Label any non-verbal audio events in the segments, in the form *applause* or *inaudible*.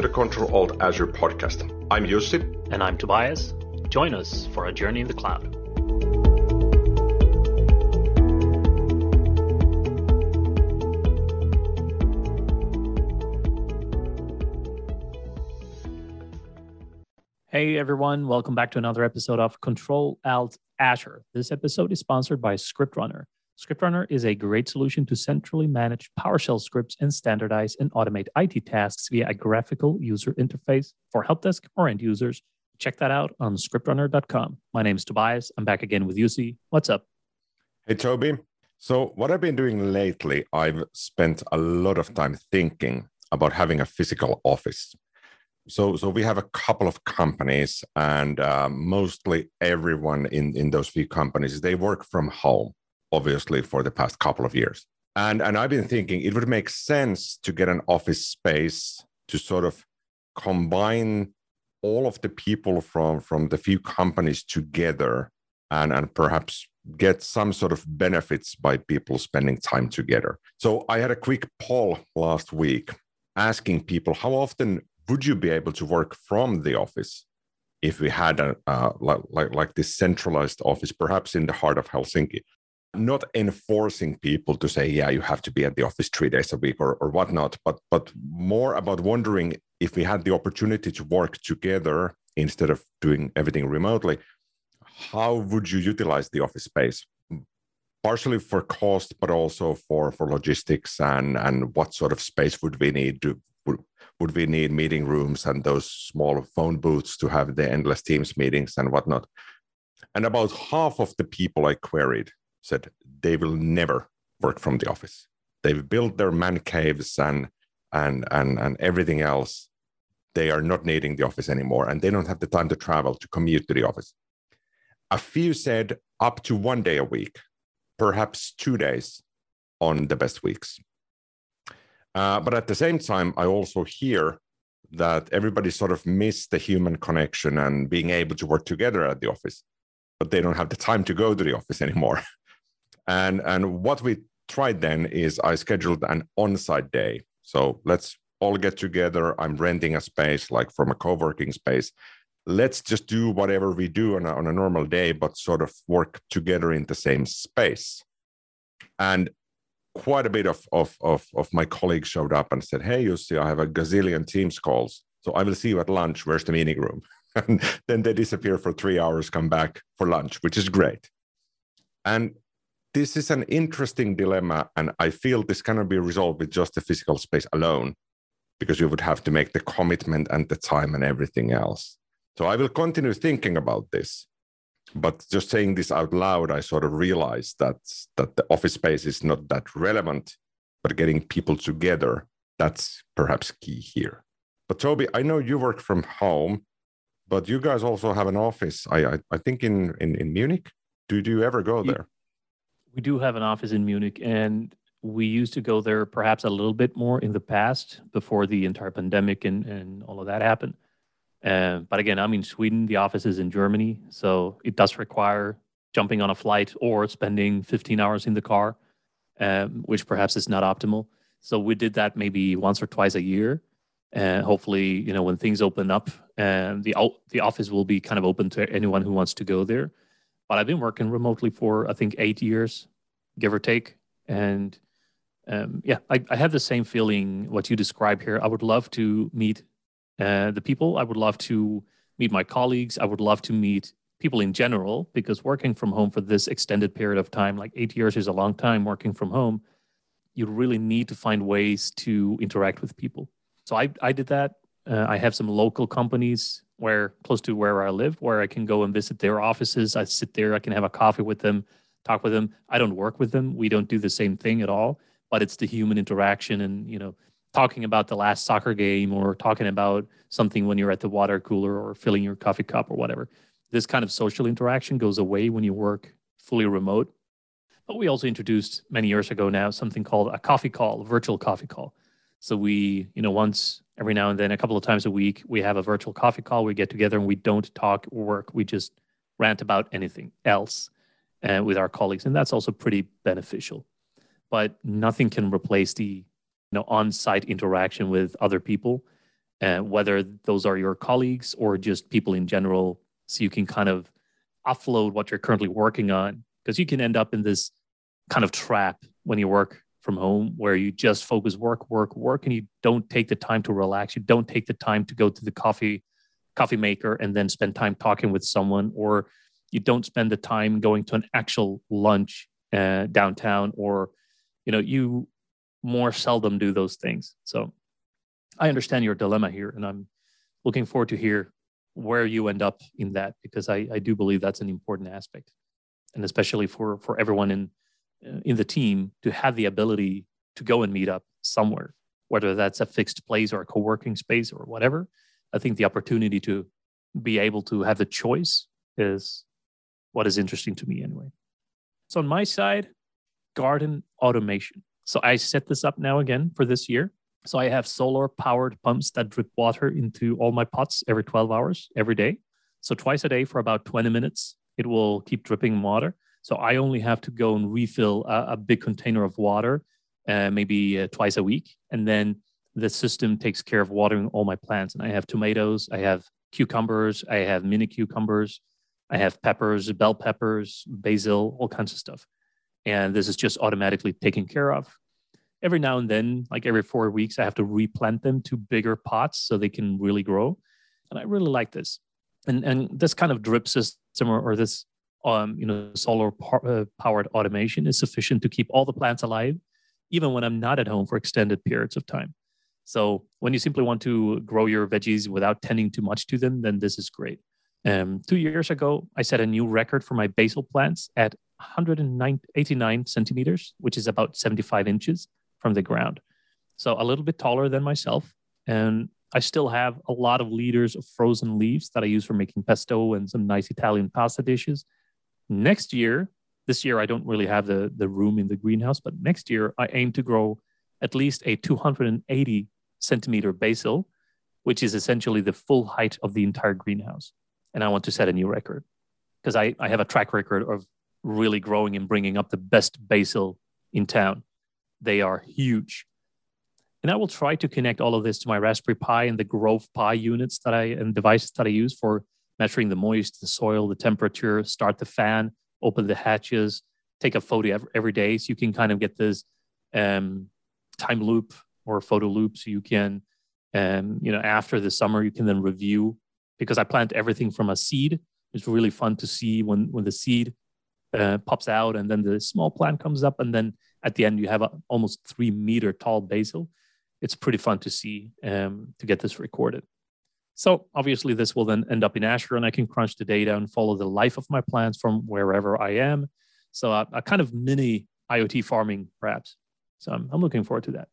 Welcome to the Control Alt Azure podcast. I'm Jussi. And I'm Tobias. Join us for a journey in the cloud. Hey everyone, welcome back to another episode of Control Alt Azure. This episode is sponsored by ScriptRunner. ScriptRunner is a great solution to centrally manage PowerShell scripts and standardize and automate IT tasks via a graphical user interface for help desk or end users. Check that out on scriptrunner.com. My name is Tobias. I'm back again with Jussi. What's up? Hey, Toby. So, what I've been doing lately, I've spent a lot of time thinking about having a physical office so so we have a couple of companies and uh, mostly everyone in in those few companies they work from home obviously for the past couple of years and and i've been thinking it would make sense to get an office space to sort of combine all of the people from from the few companies together and and perhaps get some sort of benefits by people spending time together so i had a quick poll last week asking people how often would you be able to work from the office if we had a uh, like, like like this centralized office, perhaps in the heart of Helsinki? Not enforcing people to say, yeah, you have to be at the office three days a week or, or whatnot, but but more about wondering if we had the opportunity to work together instead of doing everything remotely, how would you utilize the office space? partially for cost, but also for for logistics and and what sort of space would we need to would, would we need meeting rooms and those small phone booths to have the endless teams meetings and whatnot and about half of the people i queried said they will never work from the office. They've built their man caves and and and and everything else. They are not needing the office anymore and they don't have the time to travel to commute to the office. A few said up to one day a week perhaps two days on the best weeks. Uh, but at the same time, I also hear that everybody sort of miss the human connection and being able to work together at the office, but they don't have the time to go to the office *laughs* anymore. And and what we tried then is I scheduled an on-site day. So let's all get together. I'm renting a space like from a co-working space. Let's just do whatever we do on a, on a normal day, but sort of work together in the same space. And quite a bit of, of, of, of my colleagues showed up and said, Hey, Jussi, I have a gazillion Teams calls. So I will see you at lunch. Where's the meeting room? *laughs* and then they disappear for three hours, come back for lunch, which is great. And this is an interesting dilemma. And I feel this cannot be resolved with just the physical space alone, because you would have to make the commitment and the time and everything else. So I will continue thinking about this but just saying this out loud, I sort of realized that that the office space is not that relevant, but getting people together that's perhaps key here. But Toby, I know you work from home, but you guys also have an office. I I, I think in, in in Munich. Do do you ever go there? We do have an office in Munich, and we used to go there perhaps a little bit more in the past before the entire pandemic and, and all of that happened. Uh, but again, I'm in Sweden. The office is in Germany, so it does require jumping on a flight or spending 15 hours in the car, um, which perhaps is not optimal. So we did that maybe once or twice a year. And uh, hopefully, you know, when things open up, um, the the office will be kind of open to anyone who wants to go there. But I've been working remotely for I think eight years, give or take, and um, yeah, I, I have the same feeling what you describe here. I would love to meet uh, the people. I would love to meet my colleagues. I would love to meet people in general because working from home for this extended period of time, like eight years is a long time working from home, you really need to find ways to interact with people. So I, I did that. Uh, I have some local companies where close to where I live, where I can go and visit their offices. I sit there, I can have a coffee with them, talk with them. I don't work with them. We don't do the same thing at all, but it's the human interaction and, you know, talking about the last soccer game or talking about something when you're at the water cooler or filling your coffee cup or whatever. This kind of social interaction goes away when you work fully remote. But we also introduced many years ago now something called a coffee call, a virtual coffee call. So we, you know, once every now and then, a couple of times a week, we have a virtual coffee call. We get together and we don't talk work. We just rant about anything else uh, with our colleagues. And that's also pretty beneficial. But nothing can replace the you know on-site interaction with other people uh, whether those are your colleagues or just people in general, so you can kind of offload what you're currently working on. Because you can end up in this kind of trap when you work from home where you just focus work, work, work, and you don't take the time to relax. You don't take the time to go to the coffee coffee maker and then spend time talking with someone, or you don't spend the time going to an actual lunch uh, downtown, or you know you more seldom do those things. So I understand your dilemma here, and I'm looking forward to hear where you end up in that because I, I do believe that's an important aspect, and especially for for everyone in Uh, in the team to have the ability to go and meet up somewhere, whether that's a fixed place or a co-working space or whatever. I think the opportunity to be able to have the choice is what is interesting to me anyway. So on my side, garden automation. So I set this up now again for this year. So I have solar powered pumps that drip water into all my pots every 12 hours every day. So twice a day for about 20 minutes, it will keep dripping water. So I only have to go and refill a, a big container of water, uh, maybe uh, twice a week. And then the system takes care of watering all my plants. And I have tomatoes, I have cucumbers, I have mini cucumbers, I have peppers, bell peppers, basil, all kinds of stuff. And this is just automatically taken care of. Every now and then, like every four weeks, I have to replant them to bigger pots so they can really grow. And I really like this. And, and this kind of drip system or, or this um, you know, solar uh, powered automation is sufficient to keep all the plants alive, even when I'm not at home for extended periods of time. So when you simply want to grow your veggies without tending too much to them, then this is great. Um, two years ago, I set a new record for my basil plants at 189 centimeters, which is about 75 inches from the ground. So a little bit taller than myself. And I still have a lot of liters of frozen leaves that I use for making pesto and some nice Italian pasta dishes. Next year, this year I don't really have the, the room in the greenhouse, but next year I aim to grow at least a 280 centimeter basil, which is essentially the full height of the entire greenhouse and I want to set a new record because I, I have a track record of really growing and bringing up the best basil in town. They are huge. And I will try to connect all of this to my Raspberry Pi and the Grove Pi units that I and devices that I use for measuring the moist, the soil, the temperature, start the fan, open the hatches, take a photo every, day. So you can kind of get this um, time loop or photo loop. So you can, um, you know, after the summer, you can then review because I plant everything from a seed. It's really fun to see when when the seed uh, pops out and then the small plant comes up, and then at the end you have a almost three meter tall basil. It's pretty fun to see um, to get this recorded. So obviously this will then end up in Azure, and I can crunch the data and follow the life of my plants from wherever I am. So a, a kind of mini IoT farming, perhaps. So I'm, I'm looking forward to that.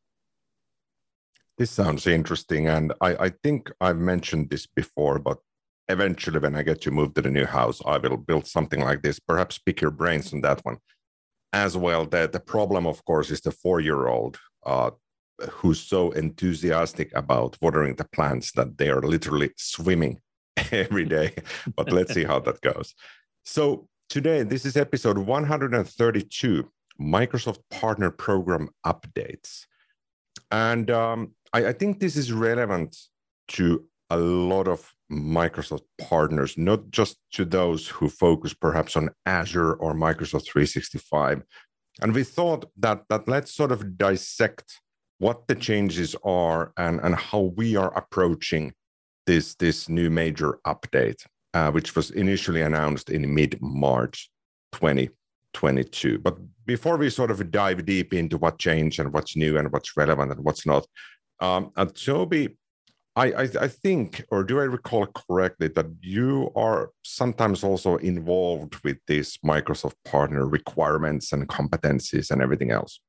This sounds interesting. And I, I think I've mentioned this before, but eventually when I get to move to the new house, I will build something like this. Perhaps pick your brains on that one. As well, the, the problem, of course, is the four-year-old uh, who's so enthusiastic about watering the plants that they are literally swimming *laughs* every *laughs* day. but let's see how that goes. So today, this is episode 132, Microsoft Partner Program Updates. And um, I, I think this is relevant to a lot of Microsoft partners, not just to those who focus perhaps on Azure or Microsoft 365. And we thought that that let's sort of dissect what the changes are and, and how we are approaching this, this new major update, uh, which was initially announced in mid-March 2022. But before we sort of dive deep into what changed and what's new and what's relevant and what's not, um, uh, Toby, I, I, I think, or do I recall correctly, that you are sometimes also involved with these Microsoft partner requirements and competencies and everything else?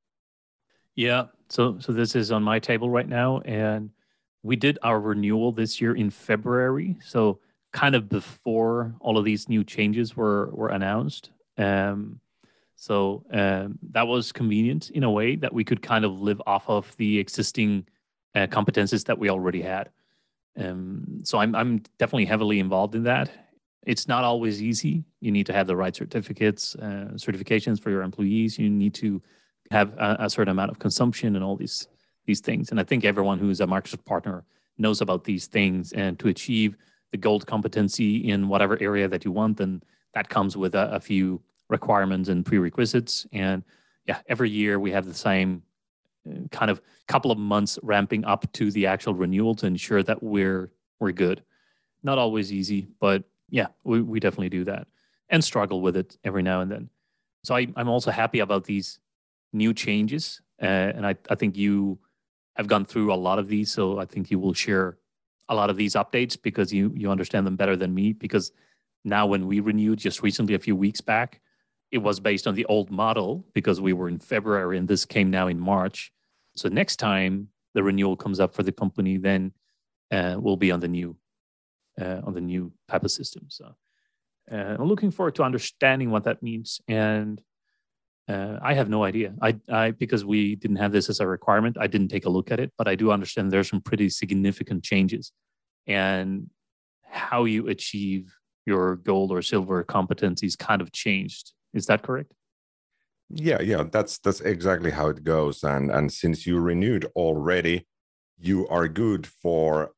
Yeah. So so this is on my table right now, and we did our renewal this year in February. So kind of before all of these new changes were were announced. Um, so um, that was convenient in a way that we could kind of live off of the existing uh, competences that we already had. Um, so I'm I'm definitely heavily involved in that. It's not always easy. You need to have the right certificates, uh, certifications for your employees. You need to have a, a, certain amount of consumption and all these these things. And I think everyone who's a Microsoft partner knows about these things. And to achieve the gold competency in whatever area that you want, then that comes with a, a few requirements and prerequisites. And yeah, every year we have the same uh, kind of couple of months ramping up to the actual renewal to ensure that we're we're good. Not always easy, but yeah, we, we definitely do that and struggle with it every now and then. So I, I'm also happy about these new changes. Uh, and I, I think you have gone through a lot of these. So I think you will share a lot of these updates because you, you understand them better than me. Because now, when we renewed just recently, a few weeks back, it was based on the old model because we were in February and this came now in March. So next time the renewal comes up for the company, then uh, we'll be on the new uh, on the new type of system. So uh, I'm looking forward to understanding what that means. And uh, I have no idea. I, I because we didn't have this as a requirement. I didn't take a look at it, but I do understand there's some pretty significant changes, and how you achieve your gold or silver competencies kind of changed. Is that correct? Yeah, yeah, that's that's exactly how it goes. And and since you renewed already, you are good for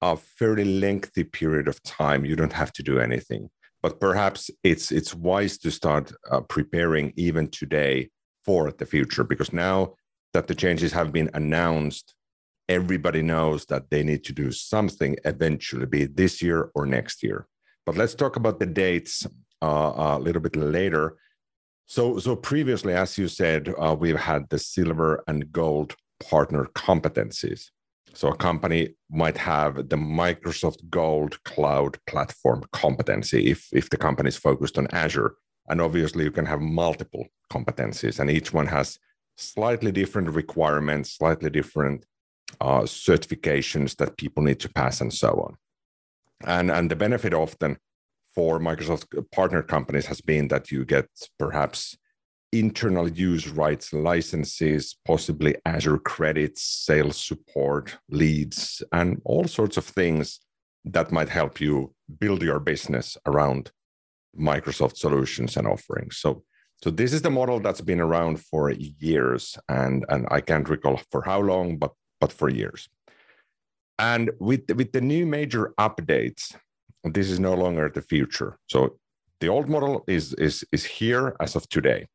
a fairly lengthy period of time. You don't have to do anything but perhaps it's it's wise to start uh, preparing even today for the future because now that the changes have been announced everybody knows that they need to do something eventually be it this year or next year. But let's talk about the dates uh, a little bit later. So so previously as you said uh, we've had the silver and gold partner competencies so a company might have the Microsoft Gold Cloud Platform competency if, if the company is focused on Azure. And obviously, you can have multiple competencies, and each one has slightly different requirements, slightly different uh, certifications that people need to pass, and so on. And, and the benefit often for Microsoft partner companies has been that you get perhaps internal use rights licenses, possibly Azure credits, sales support, leads, and all sorts of things that might help you build your business around Microsoft solutions and offerings. So, so this is the model that's been around for years, and and I can't recall for how long, but but for years. And with with the new major updates, this is no longer the future. So the old model is is is here as of today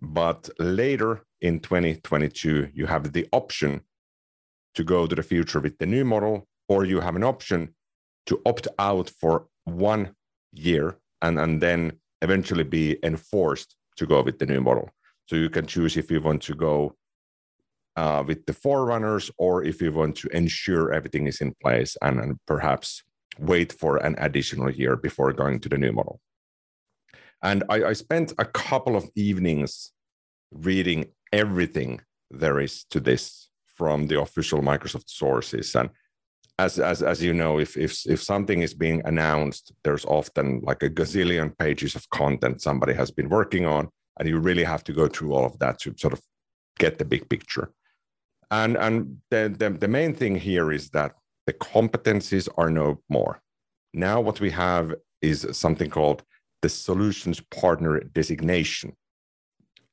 but later in 2022, you have the option to go to the future with the new model, or you have an option to opt out for one year and, and then eventually be enforced to go with the new model. So you can choose if you want to go uh, with the forerunners or if you want to ensure everything is in place and, and perhaps wait for an additional year before going to the new model. And I, I spent a couple of evenings reading everything there is to this from the official Microsoft sources. And as, as, as you know, if, if, if something is being announced, there's often like a gazillion pages of content somebody has been working on. And you really have to go through all of that to sort of get the big picture. And, and the, the, the main thing here is that the competencies are no more. Now, what we have is something called the solutions partner designation.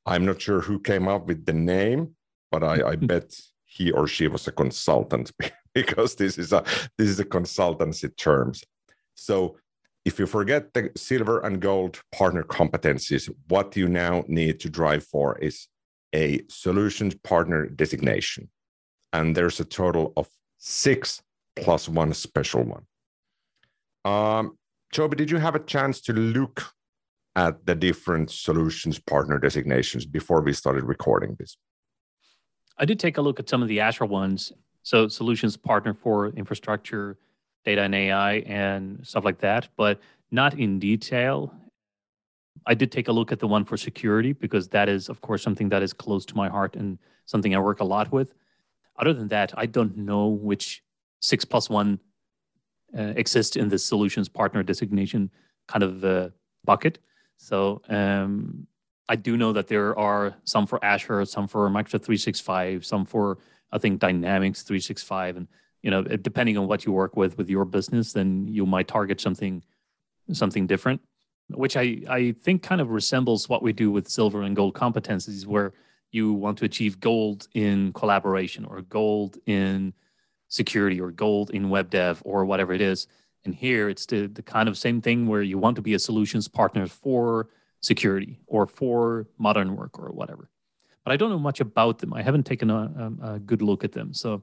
I'm not sure who came up with the name, but I, I bet he or she was a consultant *laughs* because this is a this is a consultancy terms. So if you forget the silver and gold partner competencies, what you now need to drive for is a solutions partner designation. And there's a total of six plus one special one. Um, Toby, did you have a chance to look at the different solutions partner designations before we started recording this? I did take a look at some of the Azure ones. So, solutions partner for infrastructure, data and AI, and stuff like that, but not in detail. I did take a look at the one for security because that is, of course, something that is close to my heart and something I work a lot with. Other than that, I don't know which six plus one uh, exists in the solutions partner designation kind of uh, bucket. So um, I do know that there are some for Azure, some for Microsoft 365, some for I think Dynamics 365, and you know depending on what you work with with your business, then you might target something something different, which I I think kind of resembles what we do with silver and gold competencies, where you want to achieve gold in collaboration or gold in security or gold in web dev or whatever it is. And here it's the, the kind of same thing where you want to be a solutions partner for security or for modern work or whatever. But I don't know much about them. I haven't taken a, a, good look at them. So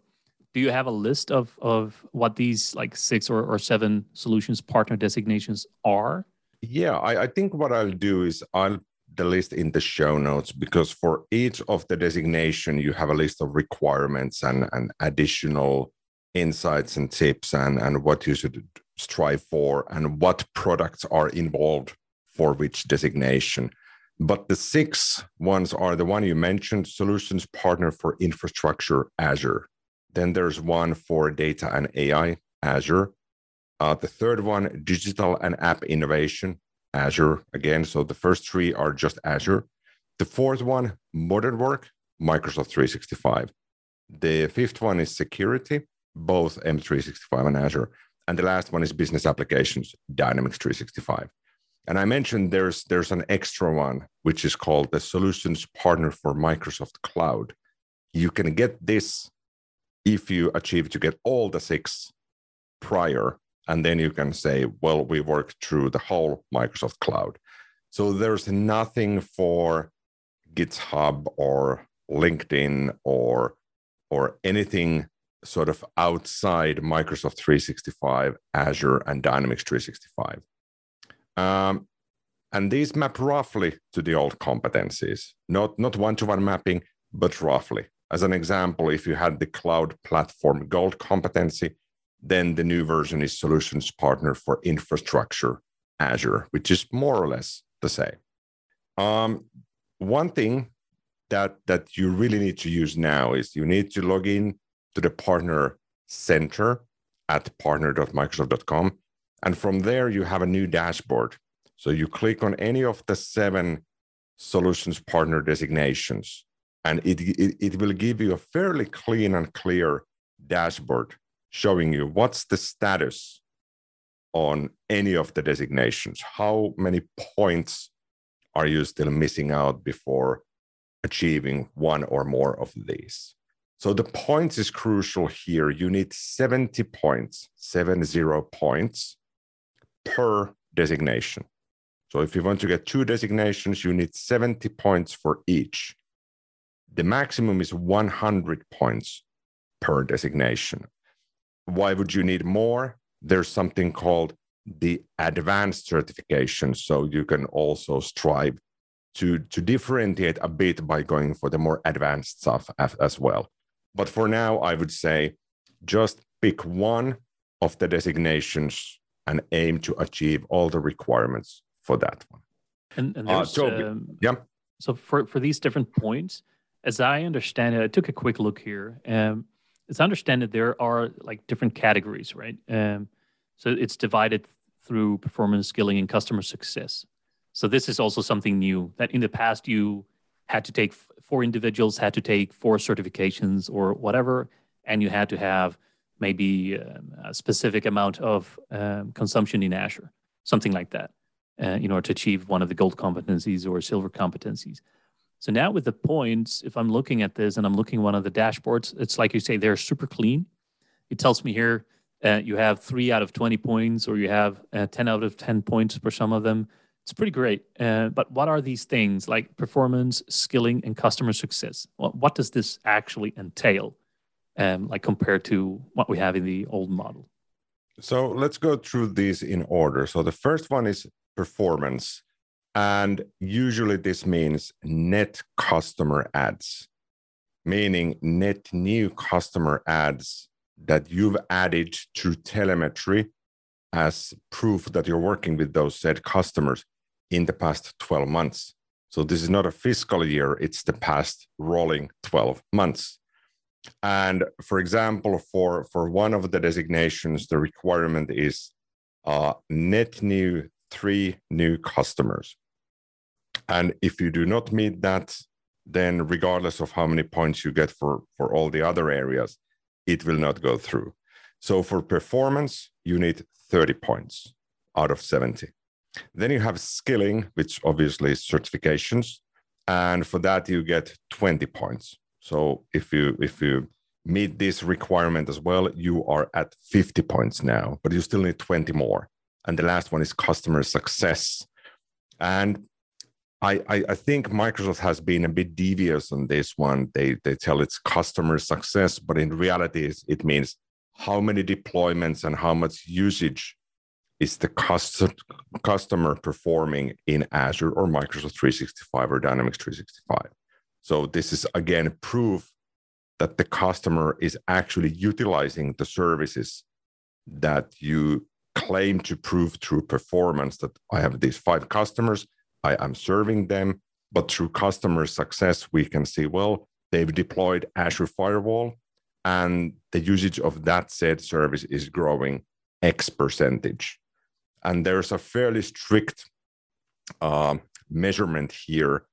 do you have a list of, of what these like six or, or seven solutions partner designations are? Yeah, I, I think what I'll do is I'll the list in the show notes because for each of the designation you have a list of requirements and, and additional insights and tips and, and what you should strive for and what products are involved for which designation but the six ones are the one you mentioned solutions partner for infrastructure azure then there's one for data and ai azure uh, the third one digital and app innovation Azure again. So the first three are just Azure. The fourth one, modern work, Microsoft 365. The fifth one is security, both M365 and Azure. And the last one is business applications, Dynamics 365. And I mentioned there's there's an extra one which is called the solutions partner for Microsoft Cloud. You can get this if you achieve to get all the six prior and then you can say well we work through the whole microsoft cloud so there's nothing for github or linkedin or or anything sort of outside microsoft 365 azure and dynamics 365 um, and these map roughly to the old competencies. Not not one-to-one mapping but roughly. As an example if you had the cloud platform gold competency then the new version is solutions partner for infrastructure Azure, which is more or less the same. Um, one thing that that you really need to use now is you need to log in to the partner center at partner.microsoft.com. And from there, you have a new dashboard. So you click on any of the seven solutions partner designations, and it, it, it will give you a fairly clean and clear dashboard showing you what's the status on any of the designations. How many points are you still missing out before achieving one or more of these? So the points is crucial here. You need 70 points, seven zero points per designation. So if you want to get two designations, you need 70 points for each. The maximum is 100 points per designation. Why would you need more? There's something called the advanced certification. So you can also strive to, to differentiate a bit by going for the more advanced stuff as, as well. But for now, I would say just pick one of the designations and aim to achieve all the requirements for that one. And, and uh, there's, uh, um, yeah. So for, for these different points, as I understand it, I took a quick look here. Um, it's understand that there are like different categories, right? Um, so it's divided through performance, skilling, and customer success. So this is also something new that in the past you had to take four individuals had to take four certifications or whatever, and you had to have maybe um, a specific amount of um, consumption in Azure, something like that, uh, in order to achieve one of the gold competencies or silver competencies. So now with the points, if I'm looking at this and I'm looking one of the dashboards, it's like you say, they're super clean. It tells me here uh, you have three out of 20 points or you have uh, 10 out of 10 points for some of them. It's pretty great. Uh, but what are these things like performance, skilling, and customer success? What, what does this actually entail, um, like compared to what we have in the old model? So let's go through these in order. So the first one is performance. And usually this means net customer adds, meaning net new customer adds that you've added through telemetry as proof that you're working with those said customers in the past 12 months. So this is not a fiscal year, it's the past rolling 12 months. And for example, for, for one of the designations, the requirement is uh, net new three new customers. And if you do not meet that, then regardless of how many points you get for, for all the other areas, it will not go through. So for performance, you need 30 points out of 70. Then you have skilling, which obviously is certifications. And for that, you get 20 points. So if you if you meet this requirement as well, you are at 50 points now, but you still need 20 more. And the last one is customer success. And I, I, I, think Microsoft has been a bit devious on this one. They, they tell it's customer success, but in reality, it means how many deployments and how much usage is the customer performing in Azure or Microsoft 365 or Dynamics 365. So this is again proof that the customer is actually utilizing the services that you claim to prove through performance that I have these five customers, I am serving them, but through customer success, we can see, well, they've deployed Azure Firewall and the usage of that said service is growing X percentage. And there's a fairly strict uh, measurement here.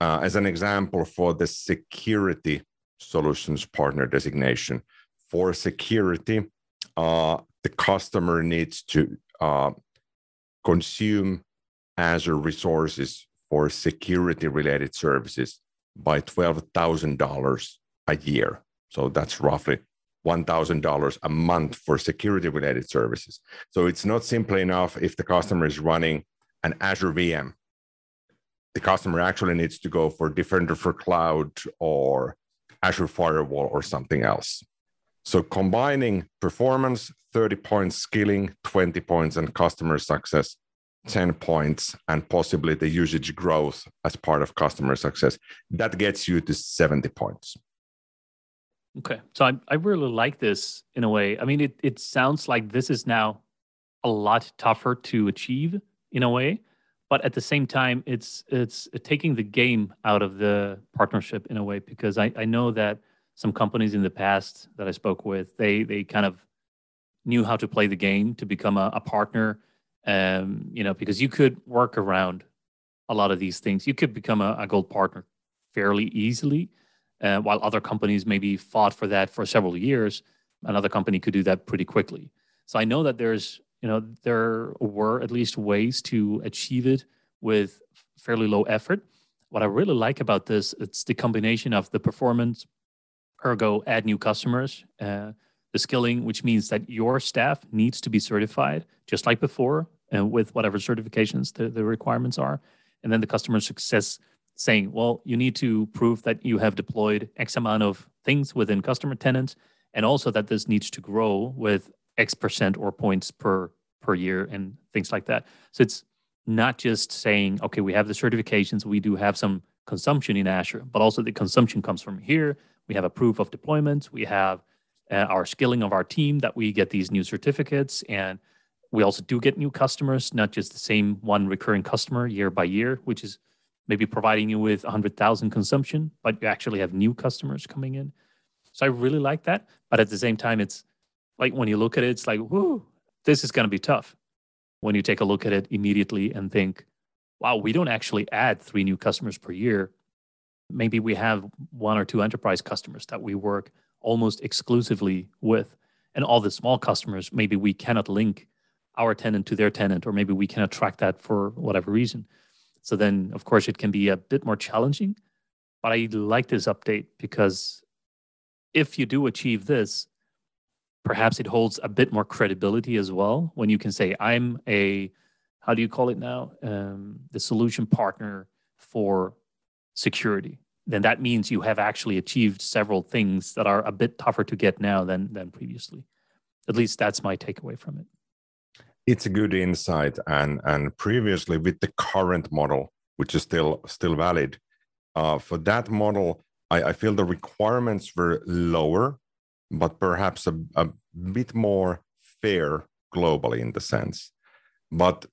Uh, as an example, for the security solutions partner designation. For security, uh, the customer needs to uh, consume Azure resources for security related services by $12,000 a year. So that's roughly $1,000 a month for security related services. So it's not simply enough if the customer is running an Azure VM. The customer actually needs to go for Defender for Cloud or Azure Firewall or something else. So combining performance, 30 points, skilling, 20 points, and customer success, 10 points, and possibly the usage growth as part of customer success, that gets you to 70 points. Okay. So I, I really like this in a way. I mean, it, it sounds like this is now a lot tougher to achieve in a way but at the same time it's it's taking the game out of the partnership in a way because I, I know that some companies in the past that I spoke with they they kind of knew how to play the game to become a, a partner um, you know because you could work around a lot of these things you could become a, a gold partner fairly easily uh, while other companies maybe fought for that for several years another company could do that pretty quickly. So i know that there's you know there were at least ways to achieve it with fairly low effort. What i really like about this it's the combination of the performance ergo add new customers uh, the skilling which means that your staff needs to be certified just like before and uh, with whatever certifications the, the requirements are and then the customer success saying well you need to prove that you have deployed x amount of things within customer tenants and also that this needs to grow with X percent or points per per year and things like that. So it's not just saying, okay, we have the certifications, we do have some consumption in Azure, but also the consumption comes from here. We have a proof of deployment. We have uh, our skilling of our team that we get these new certificates, and we also do get new customers, not just the same one recurring customer year by year, which is maybe providing you with 100,000 consumption, but you actually have new customers coming in. So I really like that. But at the same time, it's like when you look at it, it's like, whoo, this is going to be tough. When you take a look at it immediately and think, wow, we don't actually add three new customers per year. Maybe we have one or two enterprise customers that we work almost exclusively with. And all the small customers, maybe we cannot link our tenant to their tenant, or maybe we cannot track that for whatever reason. So then, of course, it can be a bit more challenging. But I like this update because if you do achieve this, perhaps it holds a bit more credibility as well when you can say i'm a how do you call it now? Um, the solution partner for security. Then that means you have actually achieved several things that are a bit tougher to get now than than previously. At least that's my takeaway from it it's a good insight and and previously with the current model which is still still valid uh, for that model I, I feel the requirements were lower but perhaps a, a bit more fair globally in the sense. But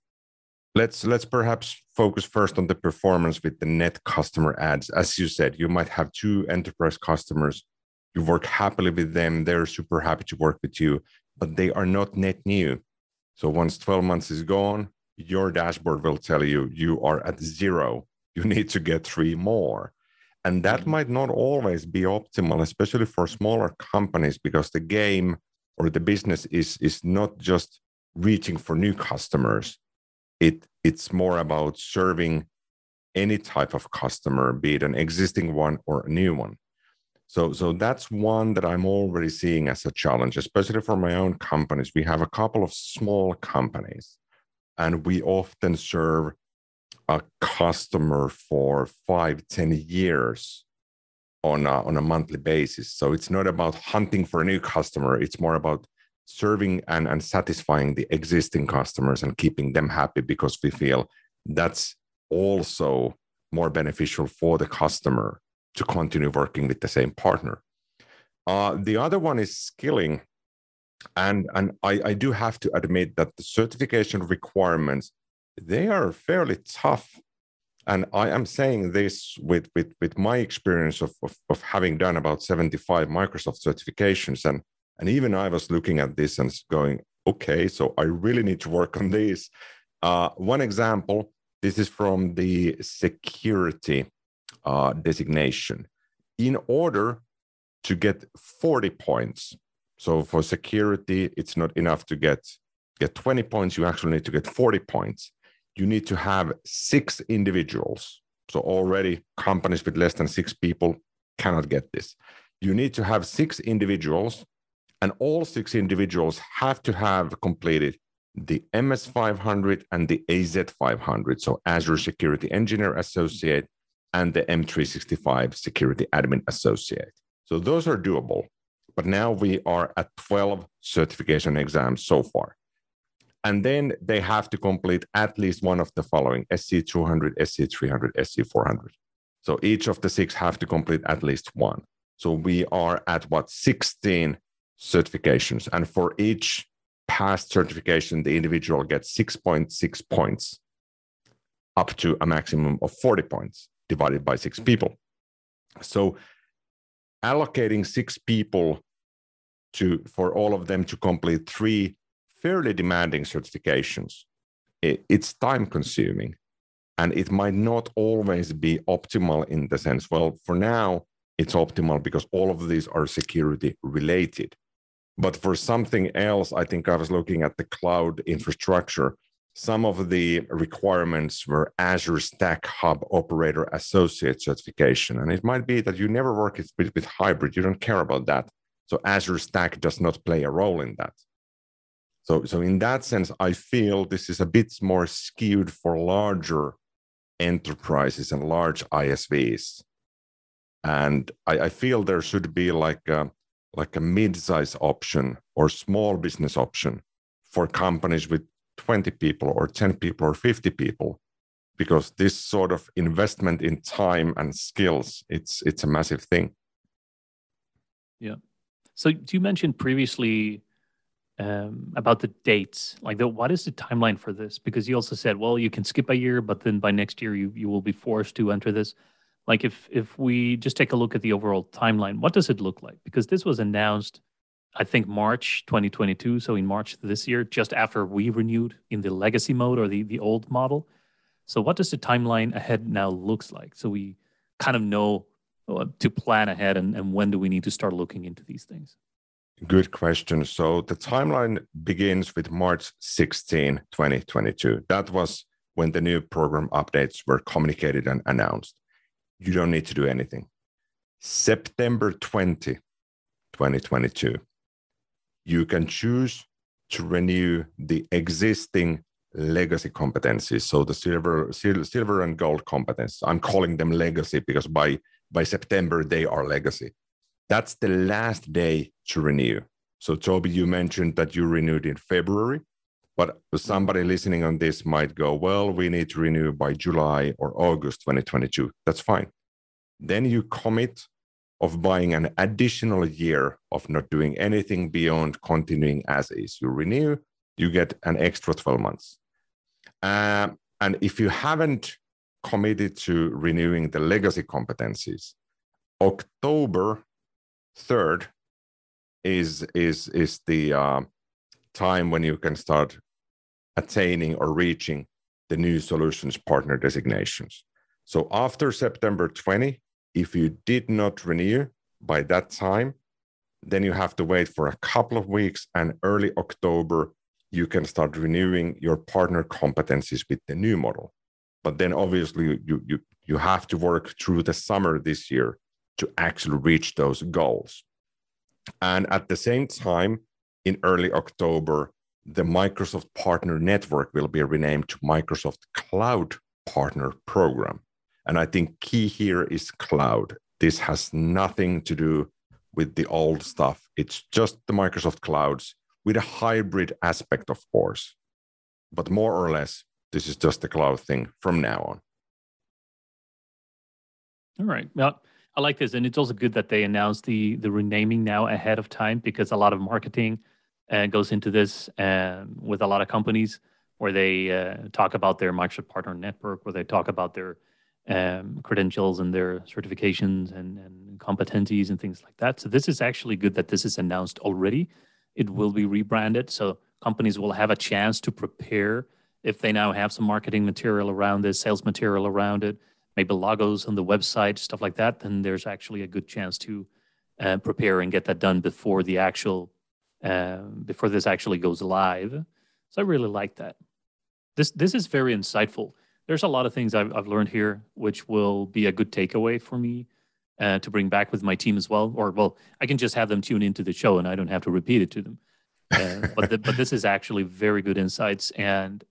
let's let's perhaps focus first on the performance with the net customer adds As you said, you might have two enterprise customers. You work happily with them. They're super happy to work with you, but they are not net new. So once 12 months is gone, your dashboard will tell you you are at zero. You *laughs* need to get three more. And that mm-hmm. might not always be optimal, especially for smaller companies, because the game or the business is, is not just reaching for new customers. It, it's more about serving any type of customer, be it an existing one or a new one. So, so that's one that I'm already seeing as a challenge, especially for my own companies. We have a couple of small companies, and we often serve a customer for five, ten years on a, on a monthly basis. So it's not about hunting for a new customer. It's more about serving and, and satisfying the existing customers and keeping them happy because we feel that's also more beneficial for the customer to continue working with the same partner. Uh, the other one is skilling. And, and I, I do have to admit that the certification requirements, they are fairly tough. And I am saying this with, with, with my experience of, of, of having done about 75 Microsoft certifications. And, and even I was looking at this and going, okay, so I really need to work on this. Uh, one example, this is from the security uh, designation in order to get 40 points. So for security, it's not enough to get get 20 points. You actually need to get 40 points. You need to have six individuals. So already companies with less than six people cannot get this. You need to have six individuals, and all six individuals have to have completed the MS500 and the AZ500. So Azure Security Engineer Associate and the M365 Security Admin Associate. So those are doable. But now we are at 12 certification exams so far. And then they have to complete at least one of the following SC200, SC300, SC400. So each of the six have to complete at least one. So we are at what, 16 certifications. And for each past certification, the individual gets 6.6 points up to a maximum of 40 points divided by six people. So allocating six people to for all of them to complete three fairly demanding certifications, it, it's time consuming. And it might not always be optimal in the sense, well, for now, it's optimal because all of these are security related. But for something else, I think I was looking at the cloud infrastructure some of the requirements were Azure Stack Hub Operator Associate certification. And it might be that you never work with, with hybrid, you don't care about that. So Azure Stack does not play a role in that. So, so in that sense, I feel this is a bit more skewed for larger enterprises and large ISVs. And I, I feel there should be like a, like a mid-size option or small business option for companies with 20 people or 10 people or 50 people because this sort of investment in time and skills it's it's a massive thing. Yeah. So you mentioned previously um, about the dates? Like the, what is the timeline for this? Because you also said well you can skip a year but then by next year you, you will be forced to enter this. Like if if we just take a look at the overall timeline what does it look like? Because this was announced I think March 2022. So in March this year, just after we renewed in the legacy mode or the, the old model. So what does the timeline ahead now looks like? So we kind of know uh, to plan ahead and, and when do we need to start looking into these things? Good question. So the timeline begins with March 16, 2022. That was when the new program updates were communicated and announced. You don't need to do anything. September 20, 2022 you can choose to renew the existing legacy competencies. So the silver, silver and gold competence. I'm calling them legacy because by by September they are legacy. That's the last day to renew. So Toby, you mentioned that you renewed in February, but somebody listening on this might go, well, we need to renew by July or August 2022. That's fine. Then you commit of buying an additional year of not doing anything beyond continuing as is. You renew, you get an extra 12 months. Um, and if you haven't committed to renewing the legacy competencies, October 3rd is, is, is the uh, time when you can start attaining or reaching the new solutions partner designations. So after September 20, if you did not renew by that time, then you have to wait for a couple of weeks and early October, you can start renewing your partner competencies with the new model. But then obviously you, you, you have to work through the summer this year to actually reach those goals. And at the same time, in early October, the Microsoft Partner Network will be renamed to Microsoft Cloud Partner Program. And I think key here is cloud. This has nothing to do with the old stuff. It's just the Microsoft clouds with a hybrid aspect, of course. But more or less, this is just a cloud thing from now on. All right. Well, I like this, and it's also good that they announced the the renaming now ahead of time because a lot of marketing uh, goes into this, and with a lot of companies where they uh, talk about their Microsoft Partner Network, where they talk about their um, credentials and their certifications and, and competencies and things like that. So this is actually good that this is announced already. It will be rebranded, so companies will have a chance to prepare if they now have some marketing material around this, sales material around it, maybe logos on the website, stuff like that. Then there's actually a good chance to uh, prepare and get that done before the actual uh, before this actually goes live. So I really like that. This this is very insightful there's a lot of things I've, I've learned here, which will be a good takeaway for me uh, to bring back with my team as well. Or, well, I can just have them tune into the show and I don't have to repeat it to them. Uh, *laughs* but, the, but this is actually very good insights. And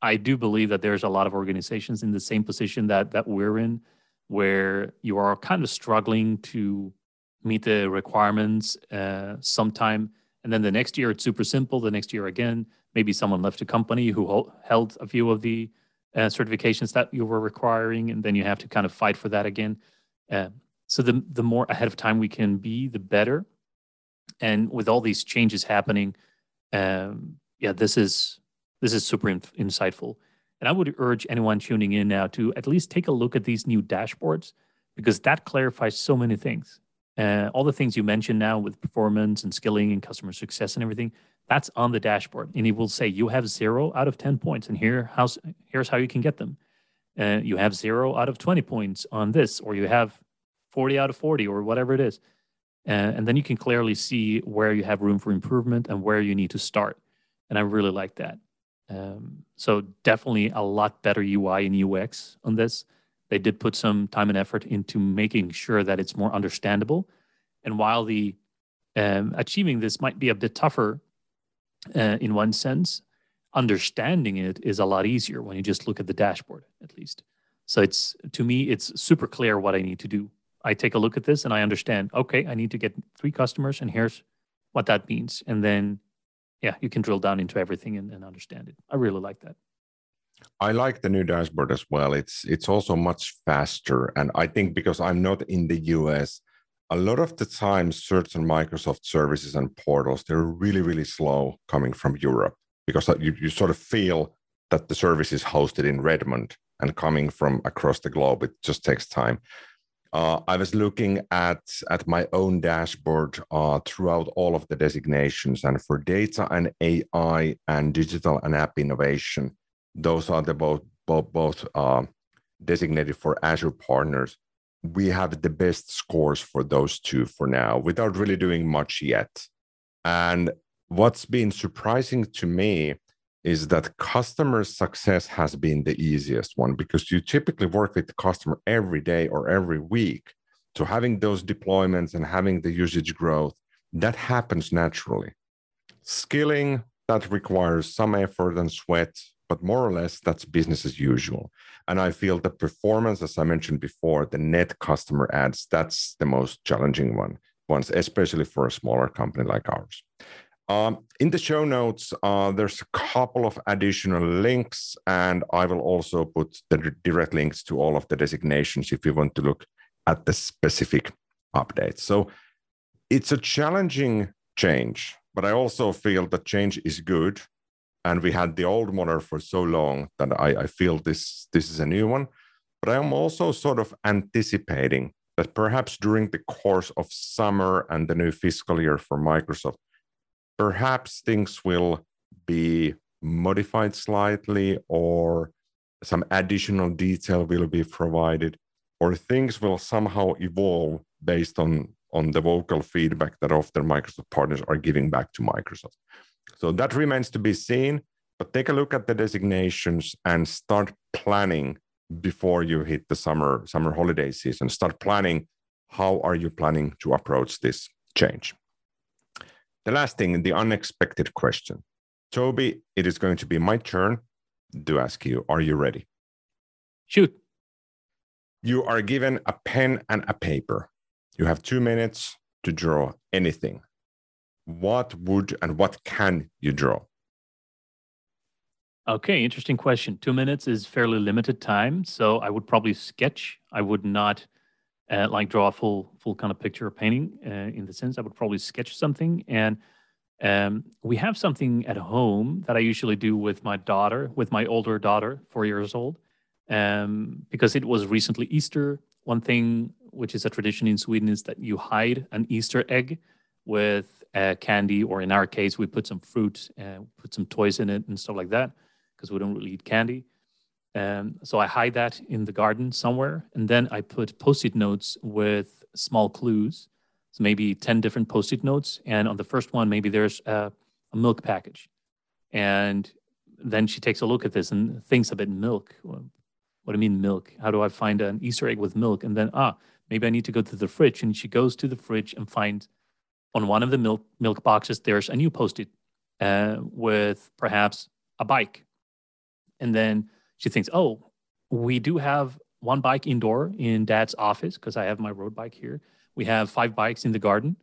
I do believe that there's a lot of organizations in the same position that, that we're in, where you are kind of struggling to meet the requirements uh, sometime. And then the next year, it's super simple. The next year, again, maybe someone left a company who held a few of the uh, certifications that you were requiring, and then you have to kind of fight for that again. Uh, so the the more ahead of time we can be, the better. And with all these changes happening, um, yeah, this is this is super in, insightful. And I would urge anyone tuning in now to at least take a look at these new dashboards because that clarifies so many things. Uh, all the things you mentioned now with performance and skilling and customer success and everything, that's on the dashboard. And it will say you have zero out of 10 points, and here how's, here's how you can get them. Uh, you have zero out of 20 points on this, or you have 40 out of 40, or whatever it is. Uh, and then you can clearly see where you have room for improvement and where you need to start. And I really like that. Um, so definitely a lot better UI and UX on this. They did put some time and effort into making sure that it's more understandable. And while the um, achieving this might be a bit tougher uh, in one sense, understanding it is a lot easier when you just look at the dashboard, at least. So it's to me, it's super clear what I need to do. I take a look at this and I understand. Okay, I need to get three customers, and here's what that means. And then, yeah, you can drill down into everything and, and understand it. I really like that. I like the new dashboard as well. It's it's also much faster, and I think because I'm not in the US, a lot of the time certain microsoft services and portals they're really really slow coming from europe because you, you sort of feel that the service is hosted in redmond and coming from across the globe it just takes time. Uh, i was looking at at my own dashboard uh, throughout all of the designations and for data and ai and digital and app innovation those are the both both, both uh, designated for azure partners we have the best scores for those two for now without really doing much yet. And what's been surprising to me is that customer success has been the easiest one because you typically work with the customer every day or every week. So having those deployments and having the usage growth, that happens naturally. Skilling, that requires some effort and sweat, but more or less that's business as usual. And I feel the performance, as I mentioned before, the net customer adds, that's the most challenging one, ones, especially for a smaller company like ours. Um, in the show notes, uh, there's a couple of additional links, and I will also put the direct links to all of the designations if you want to look at the specific updates. So it's a challenging change, but I also feel that change is good and we had the old model for so long that I, I feel this this is a new one. But I am also sort of anticipating that perhaps during the course of summer and the new fiscal year for Microsoft, perhaps things will be modified slightly or some additional detail will be provided or things will somehow evolve based on on the vocal feedback that often Microsoft partners are giving back to Microsoft. So that remains to be seen, but take a look at the designations and start planning before you hit the summer summer holiday season. Start planning how are you planning to approach this change? The last thing, the unexpected question. Toby, it is going to be my turn to ask you, are you ready? Shoot. You are given a pen and a paper. You have two minutes to draw anything. What would and what can you draw? Okay, interesting question. Two minutes is fairly limited time, so I would probably sketch. I would not uh, like draw a full full kind of picture or painting. Uh, in the sense, I would probably sketch something. And um, we have something at home that I usually do with my daughter, with my older daughter, four years old, um, because it was recently Easter. One thing which is a tradition in Sweden is that you hide an Easter egg with uh, candy, or in our case, we put some fruit, uh, put some toys in it, and stuff like that because we don't really eat candy. Um, so I hide that in the garden somewhere, and then I put post-it notes with small clues. So maybe ten different post-it notes, and on the first one, maybe there's a, a milk package, and then she takes a look at this and thinks a bit milk. What do I mean milk? How do I find an Easter egg with milk? And then ah, maybe I need to go to the fridge, and she goes to the fridge and finds on one of the milk milk boxes there's a new post-it uh, with perhaps a bike and then she thinks, oh, we do have one bike indoor in dad's office because I have my road bike here. We have five bikes in the garden.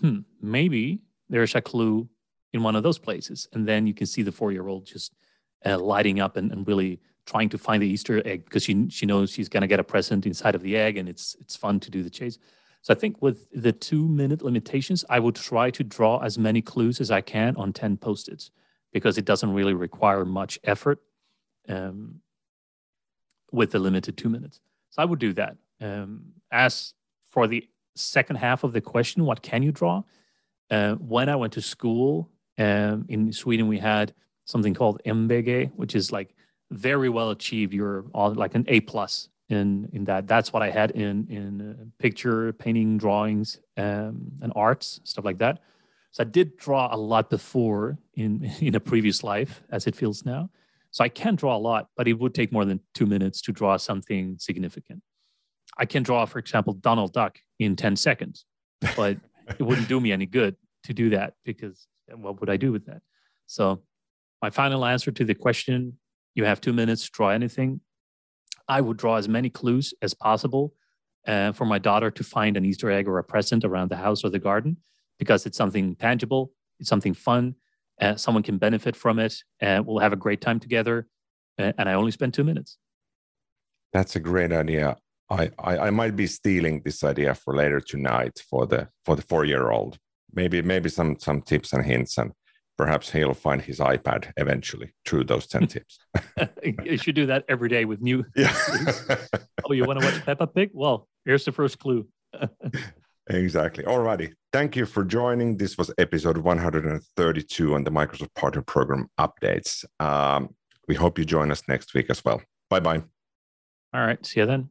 Hmm, maybe there's a clue in one of those places. And then you can see the four year old just uh, lighting up and, and really trying to find the Easter egg because she she knows she's gonna get a present inside of the egg, and it's it's fun to do the chase. So I think with the two minute limitations, I would try to draw as many clues as I can on ten post-its because it doesn't really require much effort um, with the limited two minutes. So I would do that. Um, as for the second half of the question, what can you draw? Uh, when I went to school um, in Sweden, we had something called MVG, which is like very well achieved. You're like an A plus in in that. That's what I had in in uh, picture painting, drawings, um, and arts stuff like that. So I did draw a lot before in *laughs* in a previous life, as it feels now. So I can draw a lot, but it would take more than two minutes to draw something significant. I can draw, for example, Donald Duck in 10 seconds, but *laughs* it wouldn't do me any good to do that because what would I do with that? So, my final answer to the question you have two minutes to draw anything. I would draw as many clues as possible uh, for my daughter to find an Easter egg or a present around the house or the garden because it's something tangible, it's something fun, uh, someone can benefit from it and we'll have a great time together uh, and i only spend two minutes. That's a great idea. I, I, I might be stealing this idea for later tonight for the for the four year old maybe maybe some some tips and hints and perhaps he'll find his ipad eventually through those 10 *laughs* tips *laughs* you should do that every day with new yeah *laughs* oh you want to watch peppa pig well here's the first clue Exactly. Alrighty. Thank you for joining. This was episode 132 on the Microsoft Partner Program updates. Um, we hope you join us next week as well. Bye bye. All right. See you then.